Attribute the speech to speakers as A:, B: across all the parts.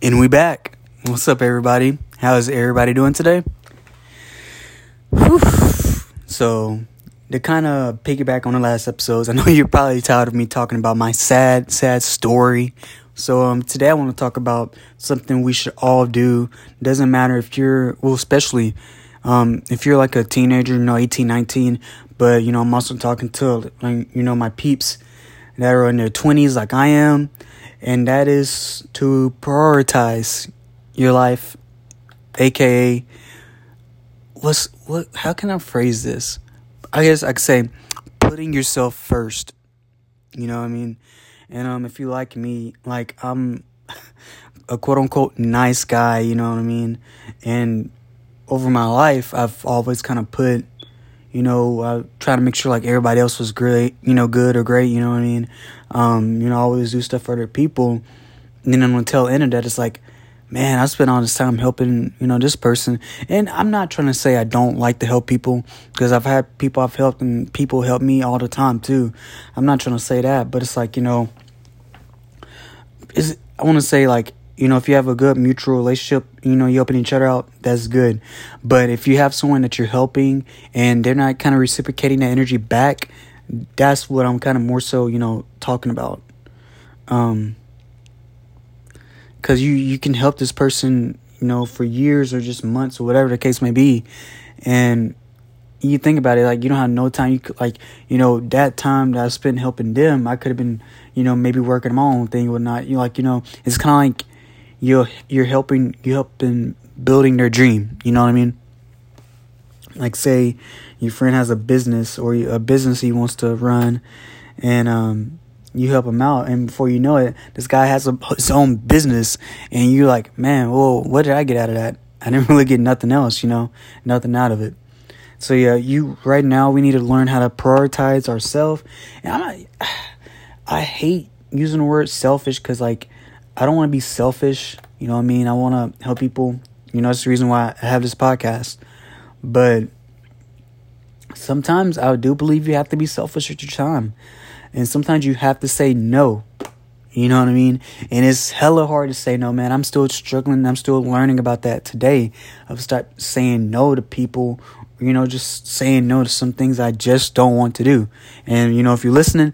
A: And we back. What's up, everybody? How's everybody doing today? Whew. So, to kind of piggyback on the last episodes, I know you're probably tired of me talking about my sad, sad story. So, um, today I want to talk about something we should all do. Doesn't matter if you're, well, especially um, if you're like a teenager, you know, 18, 19, but, you know, I'm also talking to, like, you know, my peeps that are in their 20s like I am and that is to prioritize your life, aka what's what how can I phrase this? I guess I could say putting yourself first. You know what I mean? And um if you like me, like I'm a quote unquote nice guy, you know what I mean? And over my life I've always kind of put you know, I try to make sure like everybody else was great, you know, good or great, you know what I mean? Um, you know, I always do stuff for other people. And then tail end of that, it's like, man, I spent all this time helping, you know, this person. And I'm not trying to say I don't like to help people because I've had people I've helped and people help me all the time too. I'm not trying to say that, but it's like, you know, is I want to say like you know, if you have a good mutual relationship, you know, you're helping each other out, that's good. But if you have someone that you're helping and they're not kind of reciprocating that energy back, that's what I'm kind of more so, you know, talking about. Um, cause you, you can help this person, you know, for years or just months or whatever the case may be. And you think about it, like you don't have no time. You could, like, you know, that time that I spent helping them, I could have been, you know, maybe working on my own thing or not. You know, like, you know, it's kind of like, you're you're helping you helping building their dream. You know what I mean? Like say your friend has a business or a business he wants to run, and um, you help him out, and before you know it, this guy has a, his own business, and you're like, man, well, what did I get out of that? I didn't really get nothing else, you know, nothing out of it. So yeah, you right now we need to learn how to prioritize ourselves. And I'm not, I hate using the word selfish because like I don't want to be selfish. You know what I mean? I want to help people. You know, that's the reason why I have this podcast. But sometimes I do believe you have to be selfish with your time. And sometimes you have to say no. You know what I mean? And it's hella hard to say no, man. I'm still struggling. I'm still learning about that today. I've started saying no to people, you know, just saying no to some things I just don't want to do. And, you know, if you're listening,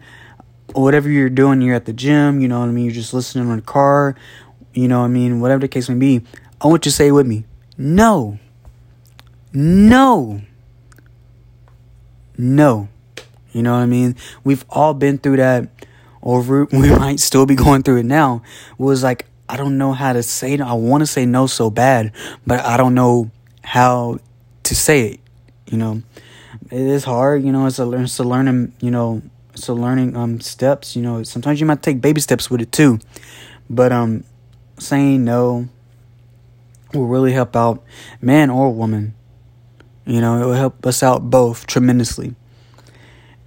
A: whatever you're doing, you're at the gym, you know what I mean, you're just listening in the car, you know what I mean, whatever the case may be, I want you to say with me, no. No. No. You know what I mean? We've all been through that, or we might still be going through it now. It was like, I don't know how to say it. I want to say no so bad, but I don't know how to say it. You know, it is hard. You know, it's a, it's a learning, you know, so learning um steps you know sometimes you might take baby steps with it too but um saying no will really help out man or woman you know it will help us out both tremendously.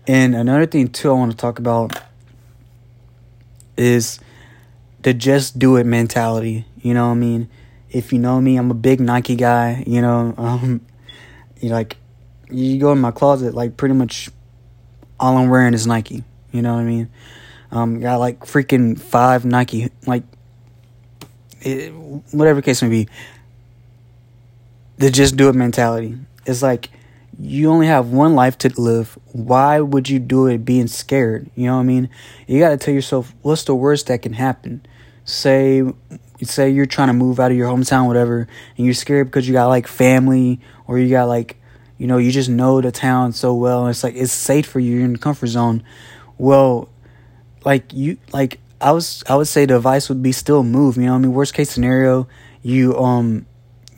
A: And another thing too i want to talk about is the just do it mentality you know what i mean? If you know me i'm a big nike guy you know um you like you go in my closet like pretty much all I'm wearing is Nike. You know what I mean? Um, got like freaking five Nike, like it, whatever case may be. The just do it mentality. It's like you only have one life to live. Why would you do it being scared? You know what I mean? You got to tell yourself what's the worst that can happen. Say say you're trying to move out of your hometown whatever and you're scared because you got like family or you got like you know, you just know the town so well. And it's like it's safe for you. You're in the comfort zone. Well, like you, like I was, I would say the advice would be still move. You know, I mean, worst case scenario, you um,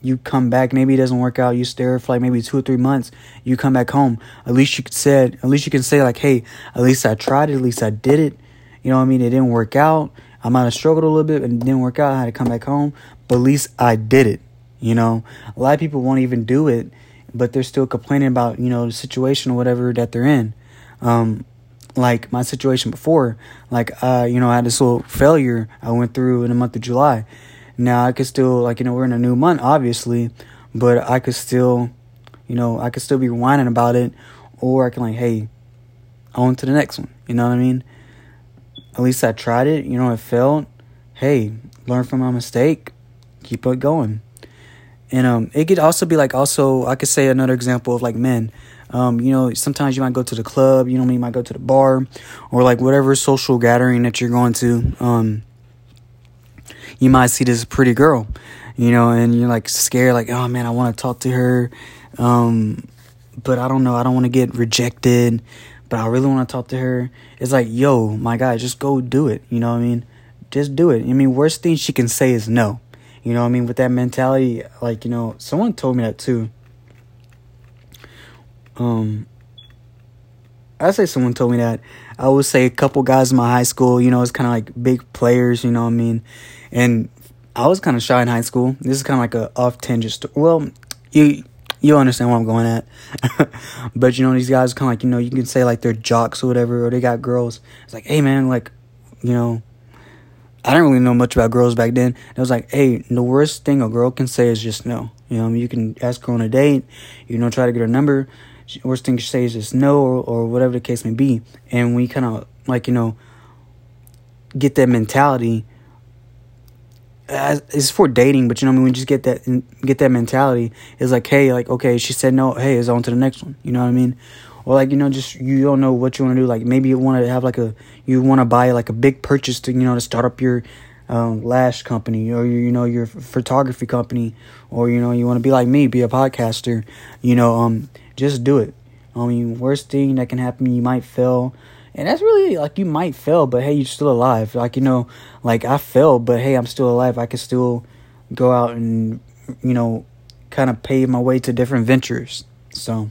A: you come back. Maybe it doesn't work out. You stay there for like maybe two or three months. You come back home. At least you could said. At least you can say like, hey, at least I tried it. At least I did it. You know what I mean? It didn't work out. I might have struggled a little bit and didn't work out. I had to come back home, but at least I did it. You know, a lot of people won't even do it but they're still complaining about you know the situation or whatever that they're in. Um, like my situation before, like uh, you know, I had this little failure I went through in the month of July. Now I could still like you know we're in a new month obviously, but I could still, you know, I could still be whining about it, or I can like, hey, on to the next one. You know what I mean? At least I tried it. You know, it failed. Hey, learn from my mistake, keep it going. And um, it could also be like also I could say another example of like men. Um, you know, sometimes you might go to the club, you know, you might go to the bar, or like whatever social gathering that you're going to. Um, you might see this pretty girl, you know, and you're like scared, like, oh man, I want to talk to her, um, but I don't know, I don't want to get rejected, but I really want to talk to her. It's like, yo, my guy, just go do it. You know what I mean? Just do it. I mean, worst thing she can say is no. You know I mean? With that mentality, like, you know, someone told me that too. Um, I say someone told me that. I would say a couple guys in my high school, you know, it's kind of like big players, you know what I mean? And I was kind of shy in high school. This is kind of like a off tangent. St- well, you you understand what I'm going at. but you know, these guys kind of like you know you can say like they're jocks or whatever, or they got girls. It's like, hey man, like you know, I didn't really know much about girls back then. It was like, hey, the worst thing a girl can say is just no. You know, I mean, you can ask her on a date, you know, try to get her number. Worst thing she say is just no, or, or whatever the case may be. And we kind of like you know get that mentality it's for dating, but you know, I mean, we just get that get that mentality. It's like, hey, like, okay, she said no. Hey, it's on to the next one. You know what I mean? Or like, you know, just you don't know what you want to do. Like, maybe you want to have like a you want to buy like a big purchase to you know to start up your um, lash company or you know your photography company or you know you want to be like me, be a podcaster. You know, um, just do it. I mean, worst thing that can happen, you might fail and that's really like you might fail, but hey, you're still alive. Like you know, like I failed, but hey, I'm still alive. I can still go out and you know, kind of pave my way to different ventures. So,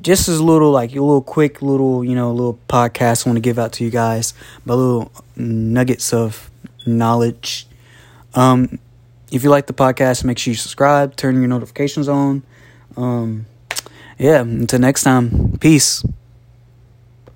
A: just as little like a little quick little you know little podcast I want to give out to you guys, but little nuggets of knowledge. Um, if you like the podcast, make sure you subscribe, turn your notifications on. Um, yeah, until next time, peace.